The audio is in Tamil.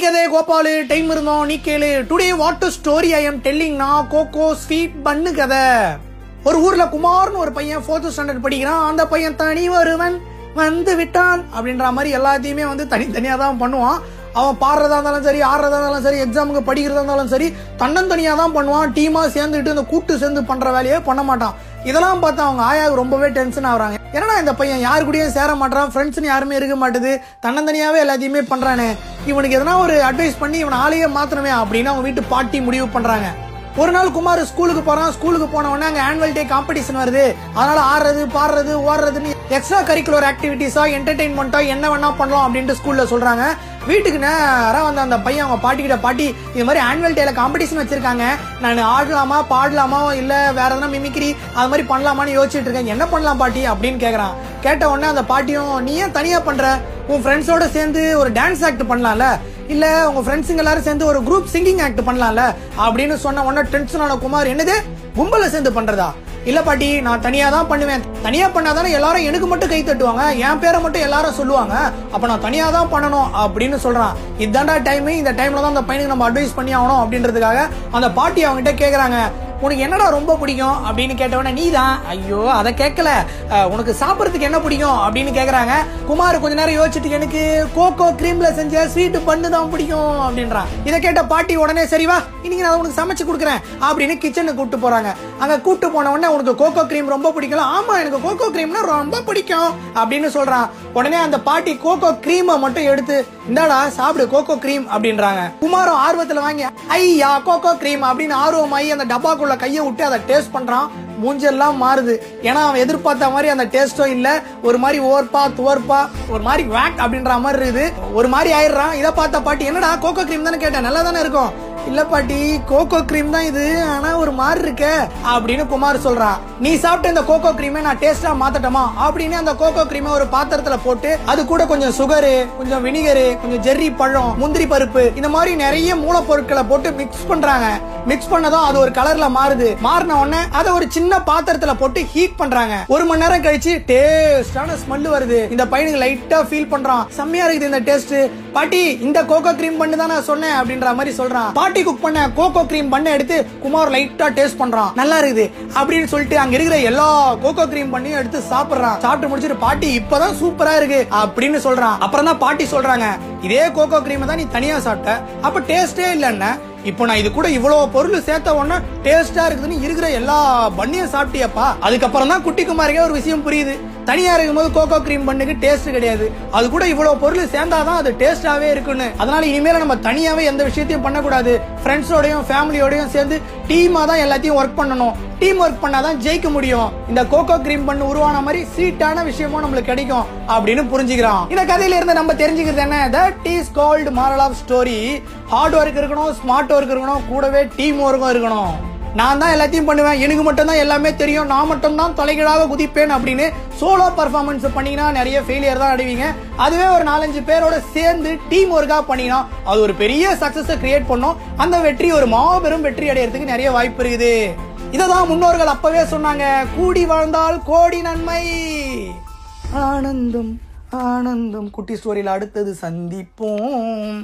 கதை கோபாலு டைம் இருந்தோம் நீ கேளு. Today what to story I am டெல்லிங்னா கோகோ ஸ்வீட் பண்ணு கதை. ஒரு ஊர்ல குமார்னு ஒரு பையன் ஃபோர்த் ஸ்டாண்டர்ட் படிக்கிறான். அந்த பையன் தனி ஒருவன் வந்து விட்டான் அப்படின்ற மாதிரி எல்லாத்தையுமே வந்து தனித்தனியா தான் பண்ணுவான். அவன் பாடுறதா இருந்தாலும் சரி ஆடுறதா இருந்தாலும் சரி எக்ஸாமுக்கு படிக்கிறதா இருந்தாலும் சரி தன்னந்தனியாக தான் பண்ணுவான். டீமாக சேர்ந்துட்டு இந்த கூட்டு சேர்ந்து பண்ணுற வேலையே பண்ண மாட்டான். இதெல்லாம் பார்த்து அவங்க ஆயாவுக்கு ரொம்பவே டென்ஷன் ஆகுறாங்க. ஏன்னா இந்த பையன் யாரு கூடயும் சேர மாட்டான் ஃப்ரெண்ட்ஸ்னு யாருமே இருக்க மாட்டுது. தன்னந்தனியாகவே எல்லாத்தையுமே பண்ணுறானே இவனுக்கு எதனா ஒரு அட்வைஸ் பண்ணி இவனை ஆளையே மாத்தணுமே அப்படின்னு அவங்க வீட்டு பாட்டி முடிவு பண்ணுறாங்க ஒரு நாள் குமார் ஸ்கூலுக்கு போறான் ஸ்கூலுக்கு போன உடனே அங்க ஆனுவல் டே காம்படிஷன் வருது. அதனால ஆடுறது பாடுறது ஓடுறதுன்னு எக்ஸ்ட்ரா கரிக்குலர் ஆக்டிவிட்டிஸா என்டர்டைன்மெண்ட்டா என்ன வேணா பண்ணலாம் அப்படின்ட்டு ஸ்கூல்ல சொல்றாங்க. வீட்டுக்கு நேரம் வந்த அந்த பையன் அவங்க பாட்டி கிட்ட பாட்டி இது மாதிரி ஆனுவல் டேல காம்படிஷன் வச்சிருக்காங்க. நான் ஆடலாமா பாடலாமா இல்ல வேற எதனா மிமிக்ரி அது மாதிரி பண்ணலாமான்னு யோசிச்சுட்டு இருக்கேன். என்ன பண்ணலாம் பாட்டி? அப்படின்னு கேக்குறான். கேட்ட உடனே அந்த பாட்டியும் நீ ஏன் தனியா பண்ற? உன் ஃப்ரெண்ட்ஸோட சேர்ந்து ஒரு டான்ஸ் ஆக்ட் பண்ணலாம்ல. இல்ல உங்க ஃப்ரெண்ட்ஸுங்க எல்லாரும் சேர்ந்து ஒரு குரூப் சிங்கிங் ஆக்ட் பண்ணலாம்ல? அப்படின்னு சொன்ன உடனே டென்ஷனான குமார் என்னது? கும்பல சேர்ந்து பண்றதா? இல்ல பாட்டி நான் தனியா தான் பண்ணுவேன். தனியா பண்ணாதானே எல்லாரும் எனக்கு மட்டும் கை தட்டுவாங்க என் பேரை மட்டும் எல்லாரும் சொல்லுவாங்க. அப்ப நான் தனியா தான் பண்ணணும் அப்படின்னு சொல்றான். இதாண்டா டைம் இந்த டைம்ல தான் அந்த பையனுக்கு நம்ம அட்வைஸ் பண்ணி ஆகணும் அப்படின்றதுக்காக அந்த பாட்டி அவங்ககிட்ட கேக்குறாங்க. உனக்கு என்னடா ரொம்ப பிடிக்கும் அப்படின்னு கேட்டவன நீ தான் ஐயோ அதை கேட்கல. உனக்கு சாப்பிட்றதுக்கு என்ன பிடிக்கும்? அப்படின்னு கேட்குறாங்க குமார் கொஞ்ச நேரம் யோசிச்சுட்டு எனக்கு கோகோ கிரீம்ல செஞ்ச ஸ்வீட்டு பண்ணு தான் பிடிக்கும். அப்படின்றான். இதை கேட்ட பாட்டி உடனே சரி வா இன்னைக்கு நான் உனக்கு சமைச்சு கொடுக்குறேன். அப்படின்னு கிச்சனுக்கு கூப்பிட்டு போறாங்க. அங்க கூப்பிட்டு போன உடனே உனக்கு கோகோ கிரீம் ரொம்ப பிடிக்கல. ஆமா எனக்கு கோகோ கிரீம்னா ரொம்ப பிடிக்கும். அப்படின்னு சொல்றான். உடனே அந்த பாட்டி கோகோ கிரீமை மட்டும் எடுத்து இந்தாடா சாப்பிடு கோகோ கிரீம் அப்படின்றாங்க. குமாரும் ஆர்வத்துல வாங்கி ஐயா கோகோ கிரீம் அப்படின்னு ஆர்வமாயி அந்த உள்ள கையை விட்டு அதை டேஸ்ட் பண்றான். மூஞ்செல்லாம் மாறுது. ஏன்னா அவன் எதிர்பார்த்த மாதிரி அந்த டேஸ்டும் இல்ல. ஒரு மாதிரி ஓர்ப்பா துவர்ப்பா ஒரு மாதிரி வேக் அப்படின்ற மாதிரி இருக்குது. ஒரு மாதிரி ஆயிடுறான். இதை பார்த்த பாட்டி என்னடா கோகோ கிரீம் தானே கேட்டேன். நல்லா தானே இருக்கும். இல்ல பாட்டி கோகோ கிரீம் தான் இது. ஆனா ஒரு மாதிரி இருக்க அப்படின்னு குமார் சொல்றான் நீ சாப்பிட்ட இந்த கோகோ கிரீமை நான் டேஸ்டா மாத்தட்டமா? அப்படின்னு அந்த கோகோ கிரீமை ஒரு பாத்திரத்துல போட்டு அது கூட கொஞ்சம் சுகரு கொஞ்சம் வினிகரு கொஞ்சம் ஜெர்ரி பழம் முந்திரி பருப்பு இந்த மாதிரி நிறைய மூலப்பொருட்களை போட்டு மிக்ஸ் பண்றாங்க. மிக்ஸ் பண்ணதும் அது ஒரு கலர்ல மாறுது. மாறின உடனே அதை ஒரு சின்ன பாத்திரத்துல போட்டு ஹீட் பண்றாங்க. ஒரு மணி நேரம் கழிச்சு டேஸ்டான ஸ்மெல் வருது. இந்த பையனுக்கு லைட்டா ஃபீல் பண்றான். செம்மையா இருக்குது இந்த டேஸ்ட் பாட்டி இந்த கோகோ கிரீம் பண்ணு தான் நான் சொன்னேன் அப்படின்ற மாதிரி சொல்றான். பாட்டி குக் பண்ண கோகோ கிரீம் பண்ண எடுத்து குமார் லைட்டா டேஸ்ட் பண்றான். நல்லா இருக்குது அப்படின்னு சொல்லிட்டு அங்க இருக்கிற எல்லா கோகோ கிரீம் பண்ணியும் எடுத்து சாப்பிடுறான். சாப்பிட்டு முடிச்சிட்டு பாட்டி இப்பதான் சூப்பரா இருக்கு அப்படின்னு சொல்றான். அப்புறம் தான் பாட்டி சொல்றாங்க இதே கோகோ கிரீம் தான் நீ தனியா சாப்பிட்ட. அப்ப டேஸ்டே இல்லைன்னு இப்போ நான் இது கூட இவ்வளவு பொருள் சேர்த்த உடனே டேஸ்டா இருக்குதுன்னு இருக்கிற எல்லா பண்ணியும் சாப்பிட்டியப்பா. அதுக்கப்புறம் தான் குட்டி குமாரிக்கே ஒரு விஷயம் புரியுது. தனியா இருக்கும்போது கோகோ கிரீம் பண்ணுக்கு டேஸ்ட் கிடையாது. அது கூட இவ்வளவு பொருள் சேர்ந்தாதான் அது டேஸ்டாவே இருக்குன்னு. அதனால இனிமேல நம்ம தனியாவே எந்த விஷயத்தையும் பண்ணக்கூடாது. ஃப்ரெண்ட்ஸோடயும் ஃபேமிலியோடையும் சேர்ந்து டீமா தான் எல்லாத்தையும் ஒர்க் பண்ணணும். டீம் ஒர்க் பண்ணாதான் ஜெயிக்க முடியும். இந்த கோகோ கிரீம் பண்ணு உருவான மாதிரி ஸ்வீட்டான விஷயமும் நம்மளுக்கு கிடைக்கும் அப்படின்னு புரிஞ்சுக்கிறான். இந்த கதையில இருந்து நம்ம தெரிஞ்சுக்கிறது என்ன? That is called moral of story hard work இருக்கணும் ஸ்மார்ட் ஒர்க் இருக்கணும் கூடவே டீம் ஒர்க்கும் இருக்கணும். நான் தான் எல்லாத்தையும் பண்ணுவேன். எனக்கு மட்டும் தான் எல்லாமே தெரியும். நான் மட்டும் தான் தலைகீழாக குதிப்பேன் அப்படின்னு சோலோ பர்ஃபார்மன்ஸ் பண்ணீங்கன்னா நிறைய ஃபெயிலியர் தான் அடைவீங்க. அதுவே ஒரு நாலஞ்சு பேரோட சேர்ந்து டீம் ஒர்க்காக பண்ணினா அது ஒரு பெரிய சக்ஸஸை கிரியேட் பண்ணும். அந்த வெற்றி ஒரு மாபெரும் வெற்றி அடையிறதுக்கு நிறைய வாய்ப்பு இருக்குது. இதை தான் முன்னோர்கள் அப்பவே சொன்னாங்க. கூடி வாழ்ந்தால் கோடி நன்மை. ஆனந்தம் ஆனந்தம். குட்டி ஸ்டோரியில் அடுத்தது சந்திப்போம்.